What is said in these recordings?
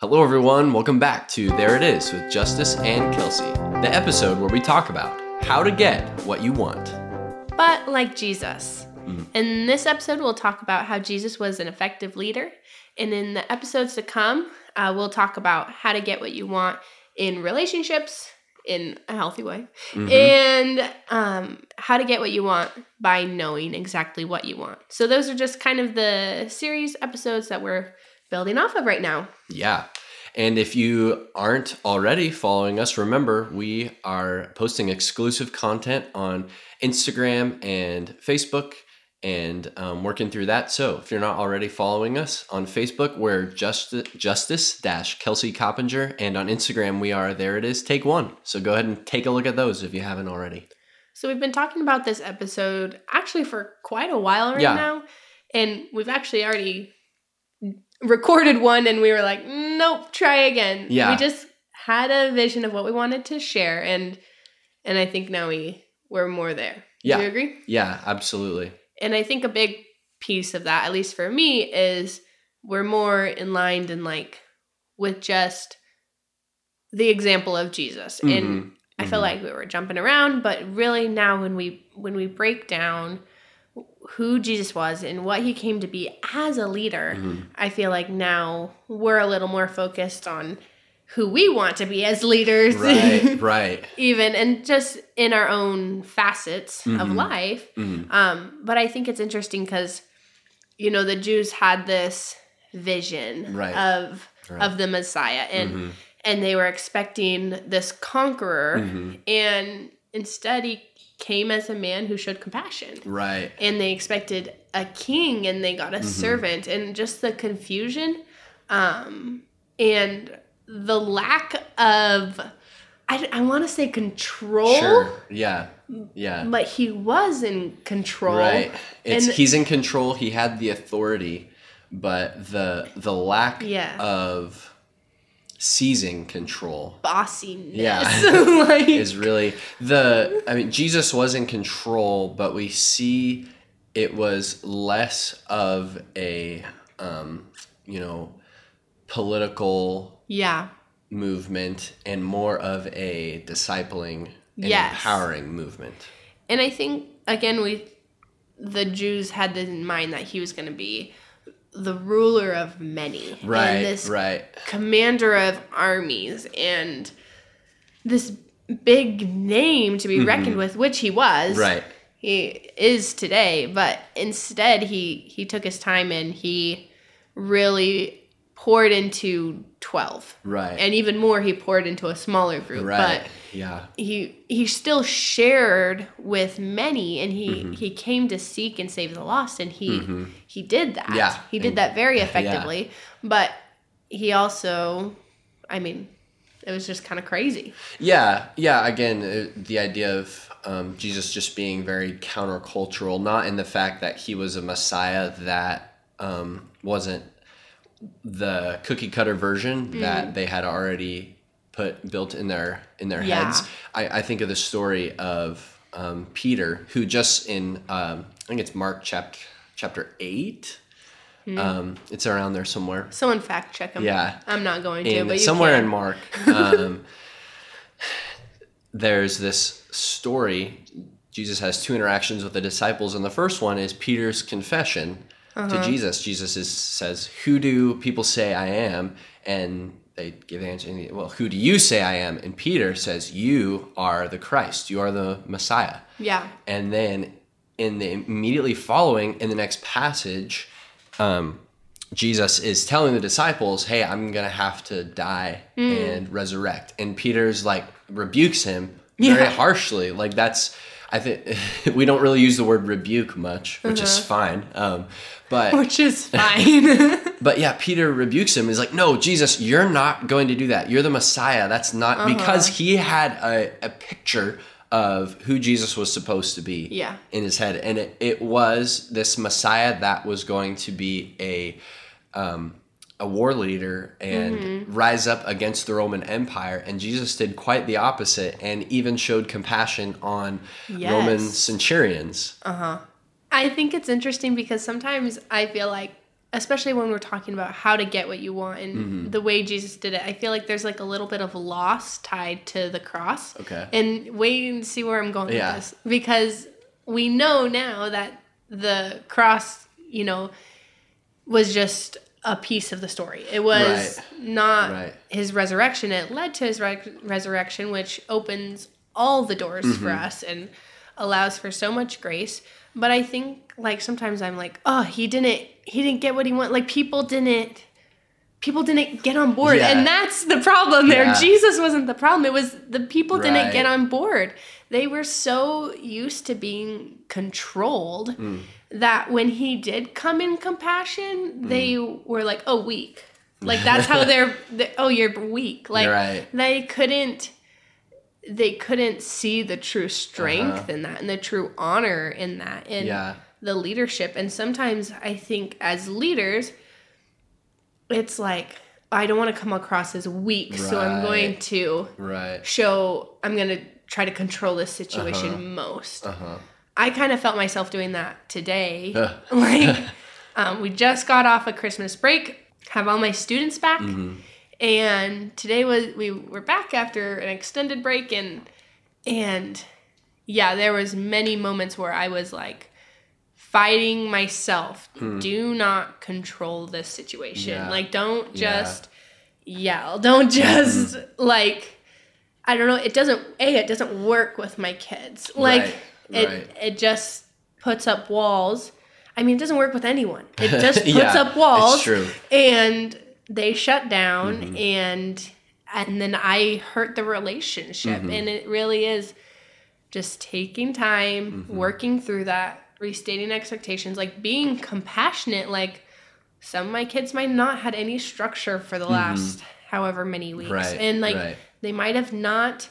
Hello, everyone. Welcome back to There It Is with Justice and Kelsey, the episode where we talk about how to get what you want. But like Jesus. In this episode, we'll talk about how Jesus was an effective leader. And in the episodes to come, uh, we'll talk about how to get what you want in relationships in a healthy way and um, how to get what you want by knowing exactly what you want. So, those are just kind of the series episodes that we're building off of right now. Yeah. And if you aren't already following us, remember we are posting exclusive content on Instagram and Facebook and um, working through that. So if you're not already following us on Facebook, we're just, Justice dash Kelsey Coppinger. And on Instagram, we are There It Is Take One. So go ahead and take a look at those if you haven't already. So we've been talking about this episode actually for quite a while right Yeah. now, and we've actually already recorded one, and we were like, nope, try again. Yeah. we just had a vision of what we wanted to share, and and I think now we we're more there. Yeah. Do you agree? Yeah, absolutely. And I think a big piece of that, at least for me, is we're more in line and like with just the example of Jesus and Mhm. I feel Mhm. like we were jumping around, but really now when we when we break down who Jesus was and what he came to be as a leader, Mhm. I feel like now we're a little more focused on who we want to be as leaders. Right, right. Even and just in our own facets of Mhm. life. Mhm. Um, but I think it's interesting because, you know, the Jews had this vision Right. of Right. of the Messiah, and Mhm. and they were expecting this conqueror, Mhm. and instead he came as a man who showed compassion. Right. And they expected a king, and they got a Mhm. servant, and just the confusion, um, and the lack of. I, I want to say control, Sure. Yeah. Yeah. but he was in control. Right. It's And- he's in control. He had the authority, but the the lack Yeah. of seizing control bossiness. Yeah. like, is really the I mean Jesus was in control, but we see it was less of a um, you know political yeah, movement and more of a discipling and Yes. empowering movement. and I think again we, the Jews had this in mind that he was going to be the ruler of many, Right. And this right. commander of armies, and this big name to be reckoned with, which he was. Mm-hmm. Right. he is today but instead he he took his time and he really poured into 12 Right. and even more he poured into a smaller group right. but yeah. he he still shared with many and he Mm-hmm. he came to seek and save the lost and he he did that Yeah, he did and- that very effectively but he also i mean it was just kind of crazy Yeah, yeah. Again, uh, the idea of um, Jesus just being very countercultural, not in the fact that he was a Messiah that um, wasn't the cookie cutter version Mm. that they had already put built in their in their Yeah. heads. I, I think of the story of um, Peter, who just in um, I think it's Mark chapter chapter eight. Hmm. Um, it's around there somewhere. someone fact check him Yeah. i'm not going to in but somewhere can. in Mark, um, there's this story. Jesus has two interactions with the disciples, and the first one is Peter's confession Uh-huh. to Jesus. Jesus is, says, "Who do people say I am?" And they give the answer, "Well, who do you say I am?" And Peter says, "You are the Christ. You are the Messiah." yeah And then in the immediately following, in the next passage, um, Jesus is telling the disciples, "Hey, I'm gonna have to die and resurrect." And Peter's like rebukes him very Yeah. harshly. Like that's, I think we don't really use the word rebuke much, which is fine. Um, but which is fine. but yeah, Peter rebukes him. He's like, "No, Jesus, you're not going to do that. You're the Messiah. That's not Uh-huh. because he had a, a picture of who Jesus was supposed to be Yeah. in his head, and it, it was this Messiah that was going to be a um, a war leader and Mm-hmm. rise up against the Roman Empire. And Jesus did quite the opposite, and even showed compassion on Roman Yes. centurions. I think it's interesting because sometimes I feel like especially when we're talking about how to get what you want and Mm-hmm. the way Jesus did it, I feel like there's like a little bit of loss tied to the cross. Okay. And wait and see where I'm going Yeah. with this. Because we know now that the cross, you know, was just a piece of the story. It was Right. not Right. his resurrection. It led to his re- resurrection, which opens all the doors for Mm-hmm. us and allows for so much grace. But I think like sometimes I'm like, oh, he didn't he didn't get what he wanted. Like people didn't people didn't get on board. Yeah. And that's the problem there. Yeah. Jesus wasn't the problem. It was the people didn't get on board. They were so used to being controlled Mm. That when he did come in compassion, Mm. they were like, "Oh, weak." Like that's how they're, they oh, you're weak. Like You're right. they couldn't they couldn't see the true strength Uh-huh. in that and the true honor in that and Yeah. the leadership. And sometimes I think as leaders, it's like I don't want to come across as weak, so I'm going to Right. show I'm going to try to control this situation Uh-huh. most. Uh huh. I kind of felt myself doing that today. Like um, we just got off a Christmas break, have all my students back, Mm-hmm. and today was we were back after an extended break, and and yeah, there was many moments where I was like fighting myself. Do not control this situation. Hmm. Yeah. Like don't Yeah. just yell. Don't just like I don't know. It doesn't a. It doesn't work with my kids. Like Right, it. right. It just puts up walls. I mean, it doesn't work with anyone. It just puts Yeah, up walls. And they shut down, Mm-hmm. and and then I hurt the relationship. Mm-hmm. And it really is just taking time, Mm-hmm. working through that, restating expectations, like being compassionate. Like some of my kids might not had any structure for the last however many weeks, Mm-hmm. Right, and like right. they might have not.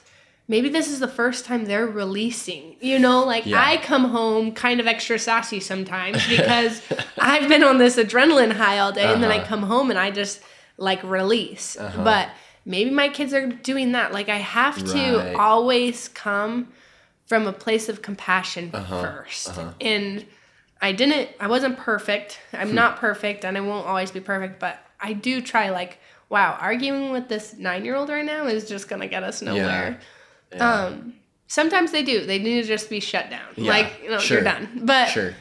Maybe this is the first time they're releasing. You know, like Yeah. I come home kind of extra sassy sometimes because I've been on this adrenaline high all day, and then I Uh-huh. come home and I just like release. But maybe my kids are doing that. Like I have to Right. always come from a place of compassion Uh-huh, 1st And I didn't I wasn't perfect. I'm not perfect and I won't always be perfect, but I do try like wow, arguing with this 9-year-old right now is just going to get us nowhere. Yeah. Um sometimes they do. They need to just be shut down. Yeah, Like, you know, sure, you're done. But Sure.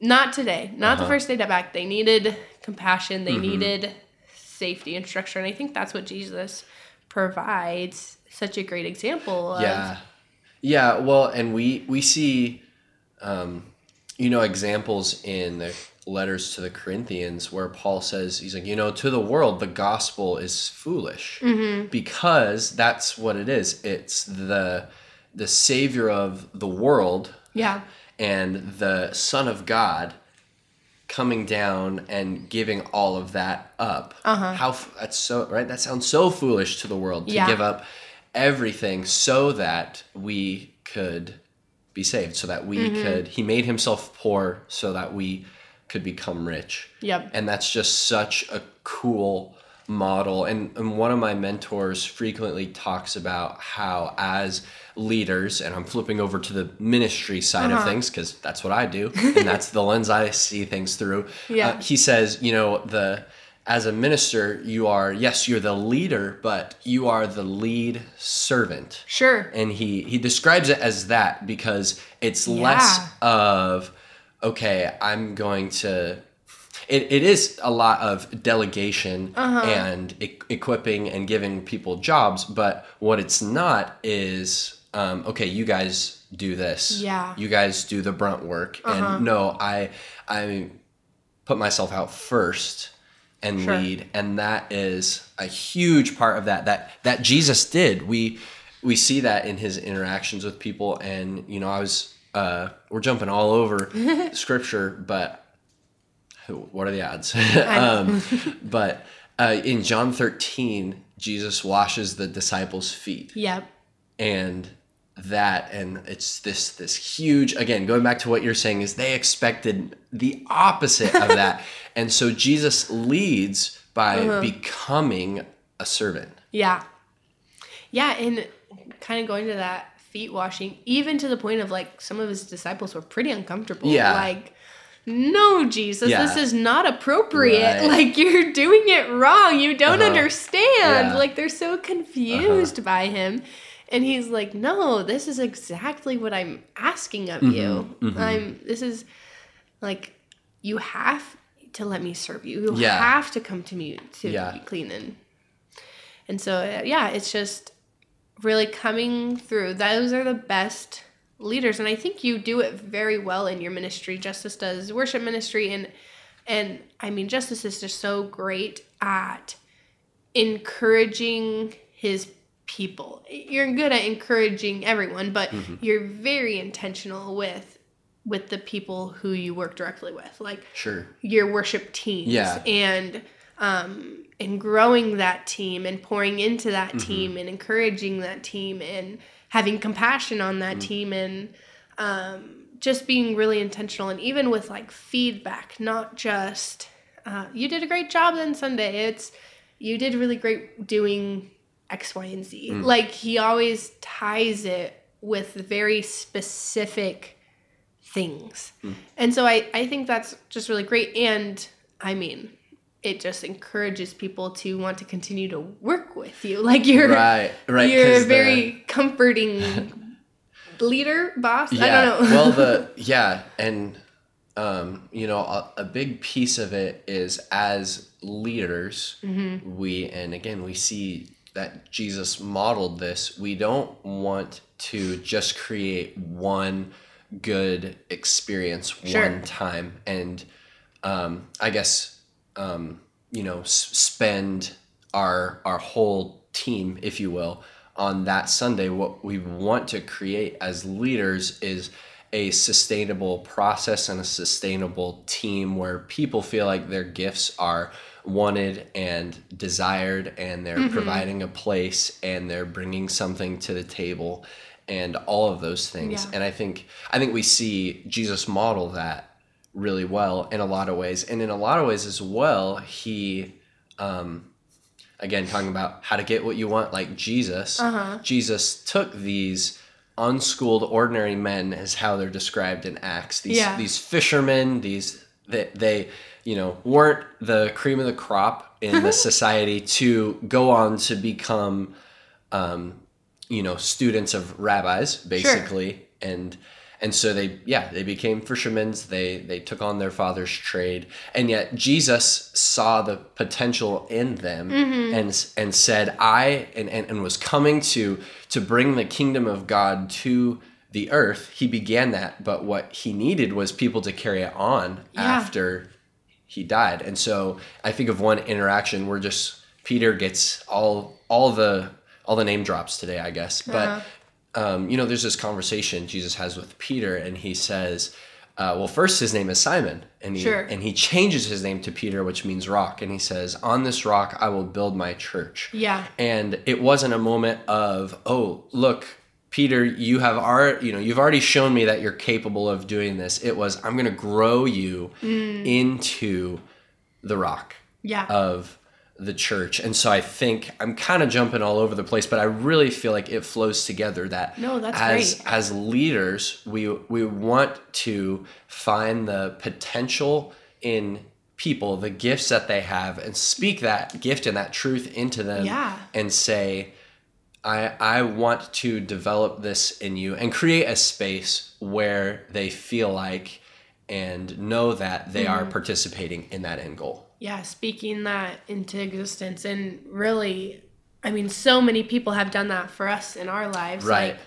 not today. Not the Uh-huh. first day back. They needed compassion. They Mm-hmm. needed safety and structure. And I think that's what Jesus provides such a great example of. Yeah. Yeah, well, and we we see um you know examples in the letters to the Corinthians where Paul says he's like, you know, to the world the gospel is foolish because that's what it is. It's the the savior of the world Yeah. and the son of God coming down and giving all of that up. Uh-huh. How that's so right? That sounds so foolish to the world to Yeah. give up everything so that we could be saved, so that we Mm-hmm. could he made himself poor so that we could become rich. Yep. And that's just such a cool model. And, and one of my mentors frequently talks about how, as leaders, and I'm flipping over to the ministry side Uh-huh. of things because that's what I do, and that's the lens I see things through. Yeah. Uh, he says, you know, the as a minister, you are yes, you're the leader, but you are the lead servant Sure. and he he describes it as that because it's less of okay i'm going to it, it is a lot of delegation Uh-huh. and e- equipping and giving people jobs but what it's not is um, okay you guys do this Yeah. Uh-huh. you guys do the brunt work and no i i put myself out first and Sure. lead and that is a huge part of that that that jesus did we we see that in his interactions with people and you know i was uh we're jumping all over scripture but what are the odds? Um but uh in john 13 jesus washes the disciples feet. Yep. and that and it's this this huge again going back to what you're saying is they expected the opposite of that. And so jesus leads by becoming a servant. Yeah. Yeah, and kind of going to that feet washing, even to the point of like some of his disciples were pretty uncomfortable. Yeah. Like no, Jesus, Yeah. this is not appropriate. Right. Like, you're doing it wrong. You don't Uh-huh. understand. Yeah. Like, they're so confused by him. And he's like, no, this is exactly what I'm asking of you. mhm. I'm, this is like, you have to let me serve you. You Yeah. have to come to me to be clean. And, and so, yeah, it's just really coming through. Those are the best leaders. And I think you do it very well in your ministry. Justice does worship ministry. And, and I mean, Justice is just so great at encouraging his people. You're good at encouraging everyone, but Mm-hmm. you're very intentional with with the people who you work directly with. Like Sure. your worship teams Yeah. and um and growing that team and pouring into that Mm-hmm. team and encouraging that team and having compassion on that Mm. team and um just being really intentional and even with like feedback not just uh, you did a great job on sunday it's you did really great doing x y and z Mm. like he always ties it with very specific things Mm. and so I, I think that's just really great. And I mean, it just encourages people to want to continue to work with you. Like you're Right. Right. you're a 'cause the- very comforting leader, boss. yeah. I don't know. well, the yeah, and um, you know, a, a big piece of it is as leaders, Mm-hmm. we and again we see that Jesus modeled this. We don't want to just create one good experience Sure. one time and um, I guess um, you know s- spend our our whole team, if you will, on that Sunday. What we want to create as leaders is a sustainable process and a sustainable team where people feel like their gifts are wanted and desired and they're providing a place and they're bringing something to the table and all of those things Yeah. and i think i think we see jesus model that really well in a lot of ways. And in a lot of ways as well he um again talking about how to get what you want like jesus. Uh-huh. jesus took these unschooled ordinary men as how they're described in acts. These Yeah. these fishermen these they, they you know weren't the cream of the crop in the society to go on to become um you know students of rabbis basically. And and so they yeah they became fishermen. They they took on their father's trade. And yet jesus saw the potential in them mm-hmm. and and said i and, and and was coming to to bring the kingdom of god to the earth. He began that but what he needed was people to carry it on Yeah. after he died. And so i think of one interaction where just peter gets all all the all the name drops today i guess. But uh-huh. Um, you know there's this conversation jesus has with peter and he says uh, well first his name is simon and he, Sure. and he changes his name to peter which means rock and he says on this rock i will build my church yeah. and it wasn't a moment of oh look peter you have already you know you've already shown me that you're capable of doing this it was i'm going to grow you into the rock Yeah. of the church and so i think i'm kind of jumping all over the place but i really feel like it flows together that No, that's as great. as leaders we we want to find the potential in people the gifts that they have and speak that gift and that truth into them Yeah. and say I, I want to develop this in you and create a space where they feel like and know that they Mm-hmm. are participating in that end goal. Yeah, speaking that into existence. And really, I mean, so many people have done that for us in our lives. Right. Like,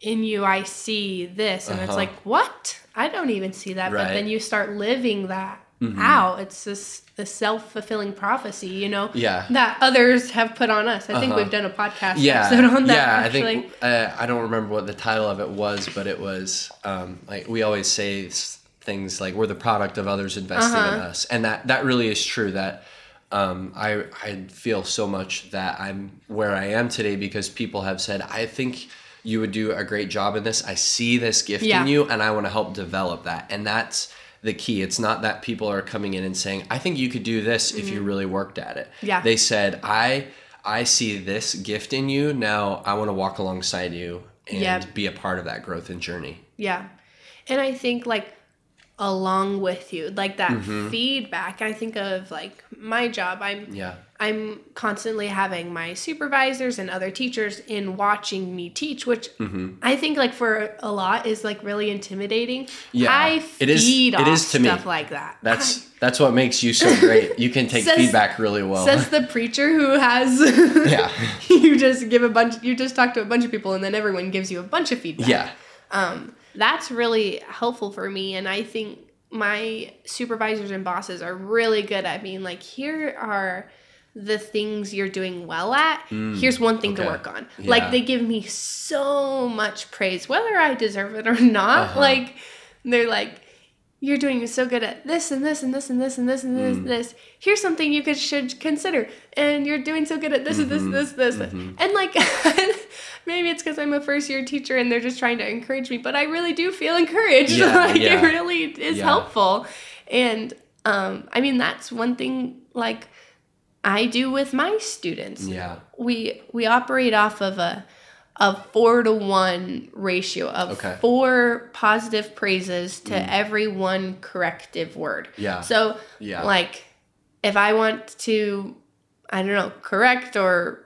in you, I see this. And it's Uh-huh. like, what? I don't even see that. But Right. Mm-hmm. then you start living that out. It's this the self fulfilling prophecy, you know, Yeah. that others have put on us. I think Uh-huh. we've done a podcast Yeah, episode on that. yeah. actually. I think uh, I don't remember what the title of it was, but it was um, like we always say things like we're the product of others investing in Uh-huh. us, and that that really is true. That um, I I feel so much that I'm where I am today because people have said I think you would do a great job in this. I see this gift Yeah. in you, and I want to help develop that. And that's the key. It's not that people are coming in and saying, "I think you could do this if you really worked at it." Mm-hmm. Yeah. They said, "I I see this gift in you. Now I want to walk alongside you and Yeah. be a part of that growth and journey." Yeah. And I think like along with you like that Mhm. feedback i think of like my job i'm Yeah. i'm constantly having my supervisors and other teachers in watching me teach which hmm i think like for a lot is like really intimidating Yeah. i It is- feed it off is to me. stuff like that That's that's what makes you so great. You can take Says- feedback really well. says the preacher who has yeah. you just give a bunch you just talk to a bunch of people and then everyone gives you a bunch of feedback Yeah. um, that's really helpful for me and i think my supervisors and bosses are really good at being like here are the things you're doing well at Mm, here's one thing to work on Yeah. like they give me so much praise whether i deserve it or not Uh-huh. like they're like you're doing so good at this and this and this and this and this and this Mm. this here's something you could should consider and you're doing so good at this and this this this mhm. and like maybe it's because i'm a first year teacher and they're just trying to encourage me but i really do feel encouraged Yeah, like yeah. it really is Yeah. helpful and um i mean that's one thing like i do with my students Yeah. we we operate off of a a four to one ratio of Okay. four positive praises to Mm. every one corrective word. Yeah. So Yeah. like if I want to I don't know, correct or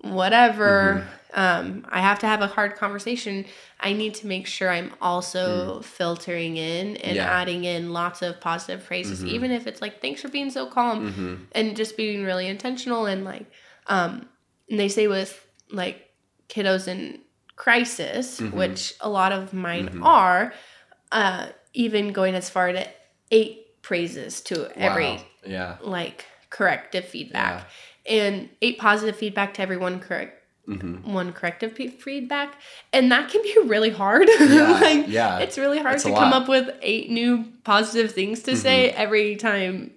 whatever, Mm-hmm. um, I have to have a hard conversation. I need to make sure I'm also filtering in and Mm. Yeah. adding in lots of positive praises, Mhm. even if it's like, thanks for being so calm hmm and just being really intentional and like um and they say with like kiddos in crisis Mhm. which a lot of mine Mhm. are uh even going as far to eight praises to every Yeah. like corrective feedback and eight positive feedback to every one correct hmm one corrective feedback and that can be really hard Yeah. like yeah. it's really hard It's to come up with eight new positive things to say every time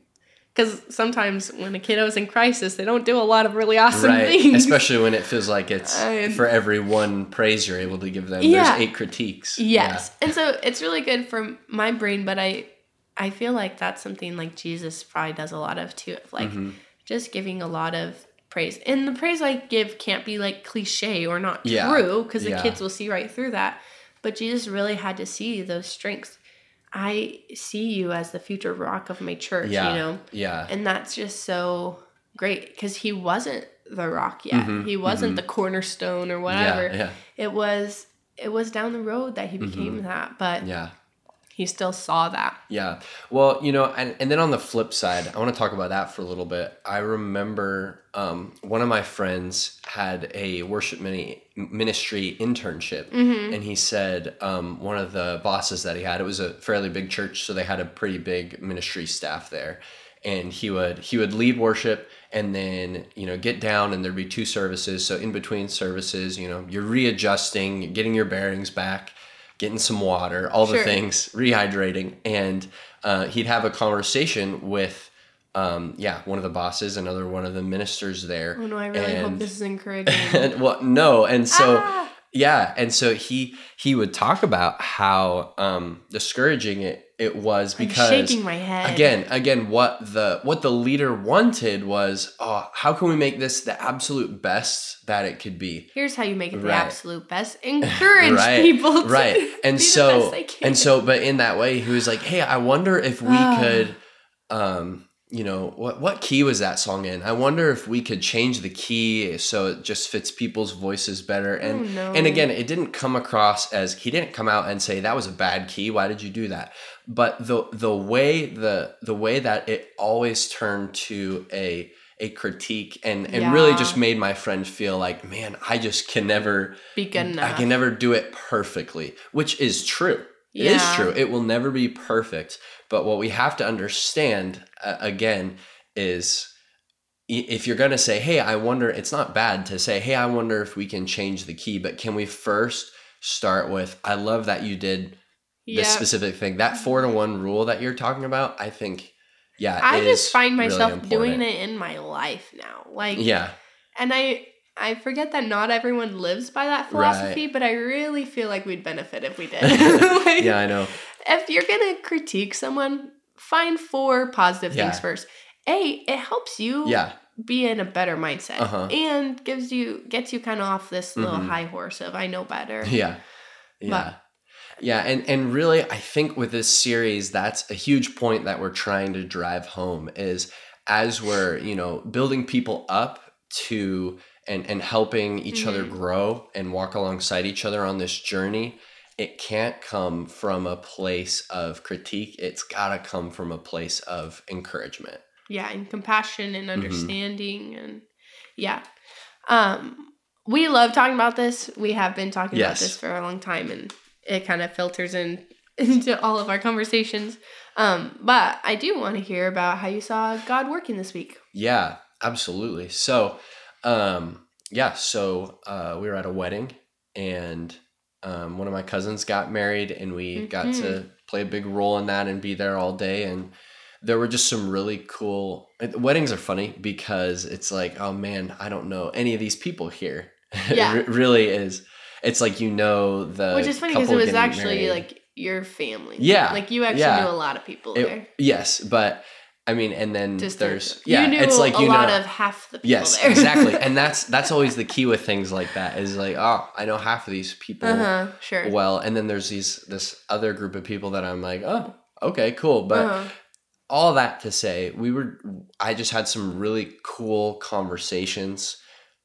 because sometimes when a kiddo's in crisis they don't do a lot of really awesome right. things Especially when it feels like it's And- for every one praise you're able to give them. Yeah. There's eight critiques. yes and so it's really good for my brain but i i feel like that's something like jesus probably does a lot of too of like Mhm. just giving a lot of praise and the praise i give can't be like cliche or not Yeah. true because the Yeah. kids will see right through that but jesus really had to see those strengths i see you as the future rock of my church Yeah. you know Yeah. and that's just so great because he wasn't the rock yet Mhm, he wasn't mhm. the cornerstone or whatever Yeah. it was it was down the road that he became that but Yeah. He still saw that Yeah. Well, you know, and, and then on the flip side, I want to talk about that for a little bit. I remember um, one of my friends had a worship mini, ministry internship. mm-hmm. And he said um, one of the bosses that he had, it was a fairly big church, so they had a pretty big ministry staff there. And he would he would lead worship and then you know get down and there'd be two services. So in between services, you know, you're readjusting, you're getting your bearings back, getting some water, all the Sure. things, rehydrating, and uh, he'd have a conversation with um, yeah one of the bosses, another one of the ministers there. oh no i really hope this is encouraging and well, no, and so Ah! Yeah, and so he he would talk about how um, discouraging it it was I'm because shaking my head again again what the what the leader wanted was oh how can we make this the absolute best that it could be Here's how you make it the absolute best. Encourage Right, people to right and so the best they can. and so but in that way he was like hey i wonder if we Ah. could um you know what what key was that song in i wonder if we could change the key so it just fits people's voices better and no. and again it didn't come across as he didn't come out and say that was a bad key why did you do that but the the way the the way that it always turned to a a critique and and really just made my friend feel like man i just can never be good enough. I can never do it perfectly, which is true. It is Yeah. true. It will never be perfect. But what we have to understand, uh, again, is if you're going to say, hey, I wonder, it's not bad to say, hey, I wonder if we can change the key. But can we first start with, I love that you did yeah. this specific thing. That four to one rule that you're talking about, I think, yeah. I just find really myself doing it in my life now. Like Yeah. and I I forget that not everyone lives by that philosophy, but I really feel like we'd benefit if we did. Like, Yeah, I know. If you're gonna critique someone, find four positive Yeah. things first. A, it helps you Yeah. be in a better mindset Uh-huh. and gives you gets you kind of off this little Mhm. high horse of I know better. Yeah. Yeah. But- Yeah, and and really I think with this series that's a huge point that we're trying to drive home is as we're, you know, building people up to and and helping each other Mhm. grow and walk alongside each other on this journey, it can't come from a place of critique. It's got to come from a place of encouragement. yeah and compassion and Mhm. understanding and yeah um we love talking about this we have been talking about this for a long time and it kind of filters in into all of our conversations um but i do want to hear about how you saw god working this week Yeah, absolutely. So, um, yeah, so uh, we were at a wedding, and um, one of my cousins got married, and we got Mhm. to play a big role in that and be there all day. And there were just some really cool weddings are funny because it's like, oh man, I don't know any of these people here. Yeah. it re- really is. It's like you know the which is funny because it was actually married. like your family Yeah, like you actually yeah. knew a lot of people It- there yes, but I mean, and then Just there's you yeah, knew it's like a you lot know, of half the people Yes, there exactly. And that's that's always the key with things like that is like, oh, I know half of these people uh-huh sure well, and then there's these this other group of people that I'm like, oh, okay, cool. But uh-huh. all that to say, we were I just had some really cool conversations.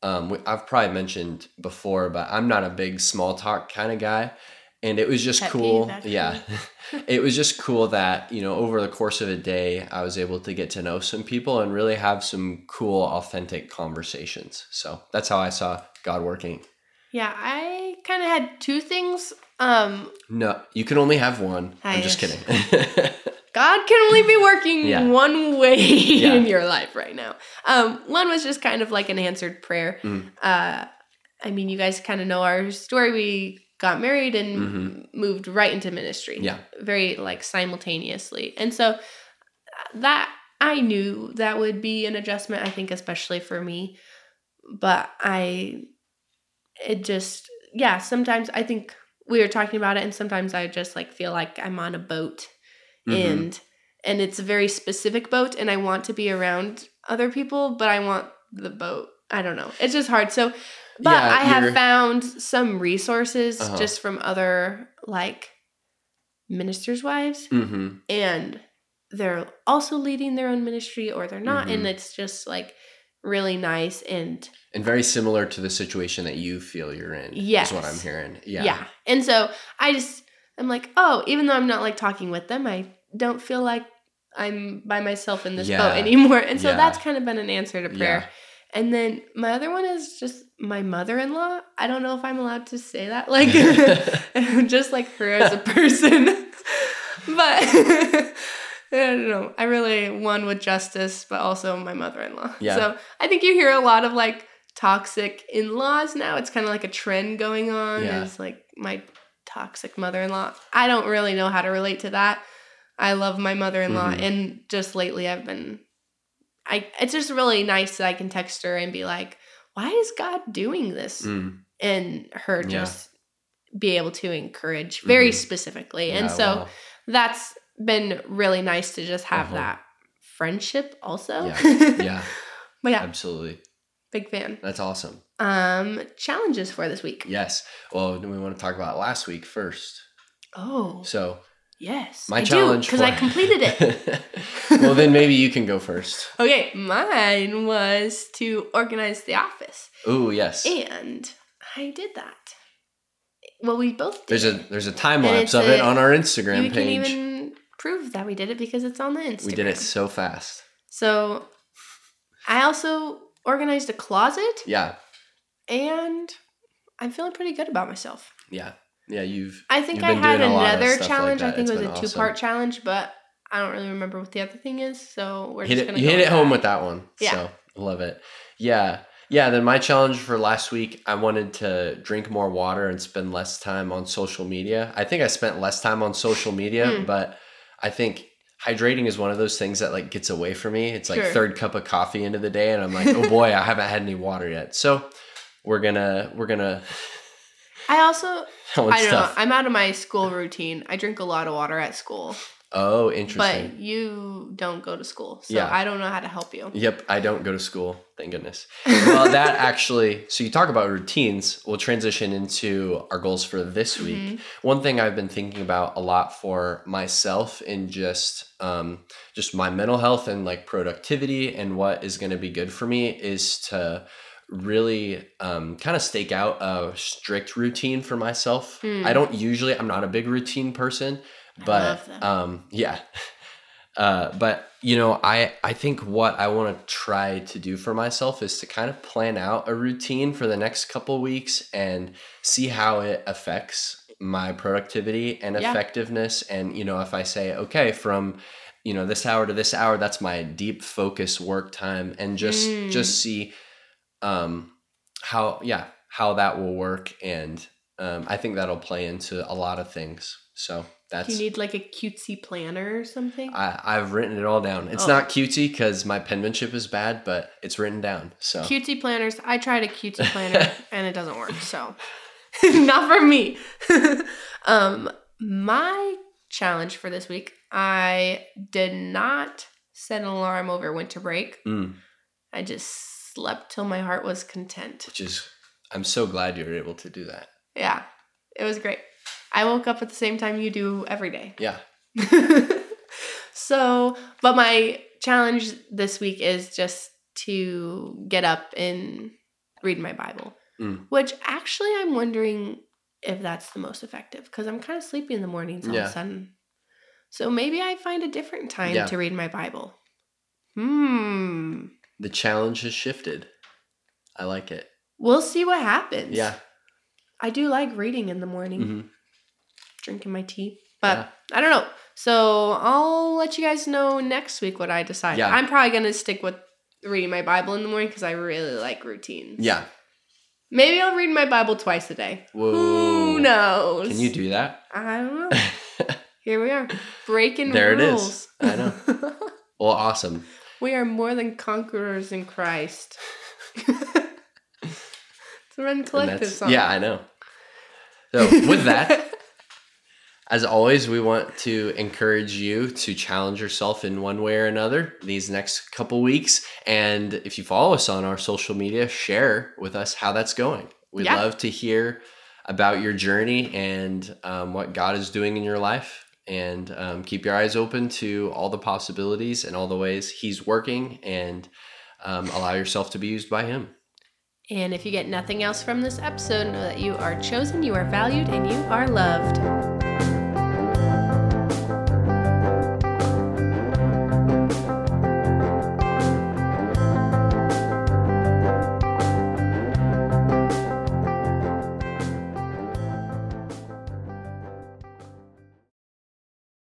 Um, I've probably mentioned before, but I'm not a big small talk kind of guy, and it was just Pet cool. peeve, yeah, it was just cool that you know over the course of a day, I was able to get to know some people and really have some cool, authentic conversations. So that's how I saw God working. yeah i kind of had two things um No, you can only have one. I I'm just just- kidding. God can only be working Yeah. one way Yeah. in your life right now. Um, one was just kind of like an answered prayer. Mm. Uh, I mean, you guys kind of know our story. We got married and Mhm. moved right into ministry. Yeah. Very like simultaneously. And so that I knew that would be an adjustment, I think, especially for me. But I, it just, yeah, sometimes I think we were talking about it, and sometimes I just like feel like I'm on a boat Mhm. and and it's a very specific boat and i want to be around other people but i want the boat i don't know it's just hard so but Yeah, i have found some resources Uh-huh. just from other like ministers wives Mhm. and they're also leading their own ministry or they're not and Mhm. it's just like really nice and And very similar to the situation that you feel you're in. Yes. Is what I'm hearing. Yeah. yeah. and so i just i'm like oh even though i'm not like talking with them i don't feel like i'm by myself in this Yeah. boat anymore and so Yeah. that's kind of been an answer to prayer Yeah. And then my other one is just my mother-in-law i don't know if i'm allowed to say that like just like her as a person but I don't know. I really won with justice, but also my mother-in-law. Yeah. So I think you hear a lot of like toxic in-laws now. It's kind of like a trend going on. Yeah. It's like my toxic mother-in-law. I don't really know how to relate to that. I love my mother-in-law, Mhm. and just lately I've been. I it's just really nice that I can text her and be like, "Why is God doing this?" Mm. and her Yeah. just be able to encourage very Mhm. specifically. Yeah, and so wow. that's been really nice to just have Uh-huh. that friendship also. Yeah. Yeah. but yeah, Absolutely. big fan. That's awesome. Um challenges for this week. Yes. Well, do we want to talk about last week first? Oh, So yes. my I challenge because I completed it. well, then maybe you can go first. okay, mine was to organize the office. Ooh, yes. And I did that. Well, we both did. There's a there's a time lapse of it on our Instagram you page. can even prove that we did it because it's on the Instagram. we did it so fast. So I also organized a closet Yeah. and I'm feeling pretty good about myself. Yeah. Yeah. You've I think You've I had doing a lot of another stuff like challenge. I think It's it was a two awesome. part challenge, but I don't really remember what the other thing is. So we're hit just it. gonna You hit it home that. with that one. Yeah. So love it. Yeah. Yeah. Then my challenge for last week, I wanted to drink more water and spend less time on social media. I think I spent less time on social media, Mm. but I think hydrating is one of those things that like gets away from me. It's like Sure. third cup of coffee into the day, and I'm like, oh boy, I haven't had any water yet. So we're gonna we're gonna. I also I don't know. I'm out of my school routine. I drink a lot of water at school. Oh, interesting. But you don't go to school, so Yeah. I don't know how to help you. Yep, I don't go to school. Thank goodness. Well, that actually, so you talk about routines. We'll transition into our goals for this week. Mhm. One thing I've been thinking about a lot for myself in just um, just my mental health and like productivity and what is going to be good for me is to really um, kind of stake out a strict routine for myself. Hmm. I don't usually. I'm not a big routine person, but um, yeah. Uh, but you know, I I think what I want to try to do for myself is to kind of plan out a routine for the next couple weeks and see how it affects my productivity and Yeah. effectiveness. And you know, if I say okay, from you know this hour to this hour, that's my deep focus work time, and just Mm. just see um, how yeah how that will work and um, I think that'll play into a lot of things. So that's Do you need like a cutesy planner or something? I, I've written it all down. It's Oh. not cutesy because my penmanship is bad, but it's written down. So Cutesy planners. I tried a cutesy planner and it doesn't work. So, not for me. um, my challenge for this week, I did not set an alarm over winter break. Mm, I just slept till my heart was content. which is, I'm so glad you were able to do that. Yeah, it was great. I woke up at the same time you do every day. Yeah. so, but my challenge this week is just to get up and read my Bible, Mm. which actually I'm wondering if that's the most effective because I'm kind of sleepy in the mornings all Yeah. of a sudden. So maybe I find a different time Yeah. to read my Bible. Hmm. The challenge has shifted. I like it. We'll see what happens. Yeah. I do like reading in the morning, hmm drinking my tea. But Yeah. I don't know. So I'll let you guys know next week what I decide. Yeah. I'm probably going to stick with reading my Bible in the morning because I really like routines. Yeah. Maybe I'll read my Bible twice a day. Whoa. Who knows? Can you do that? I don't know. Here we are, breaking There it is. I know. Well, awesome. We are more than conquerors in Christ. it's a Rend Collective song. Yeah, I know. So with that, as always, we want to encourage you to challenge yourself in one way or another these next couple weeks. And if you follow us on our social media, share with us how that's going. We'd Yeah. love to hear about your journey and um, what God is doing in your life. And um, keep your eyes open to all the possibilities and all the ways He's working and um, allow yourself to be used by Him. And if you get nothing else from this episode, know that you are chosen, you are valued, and you are loved.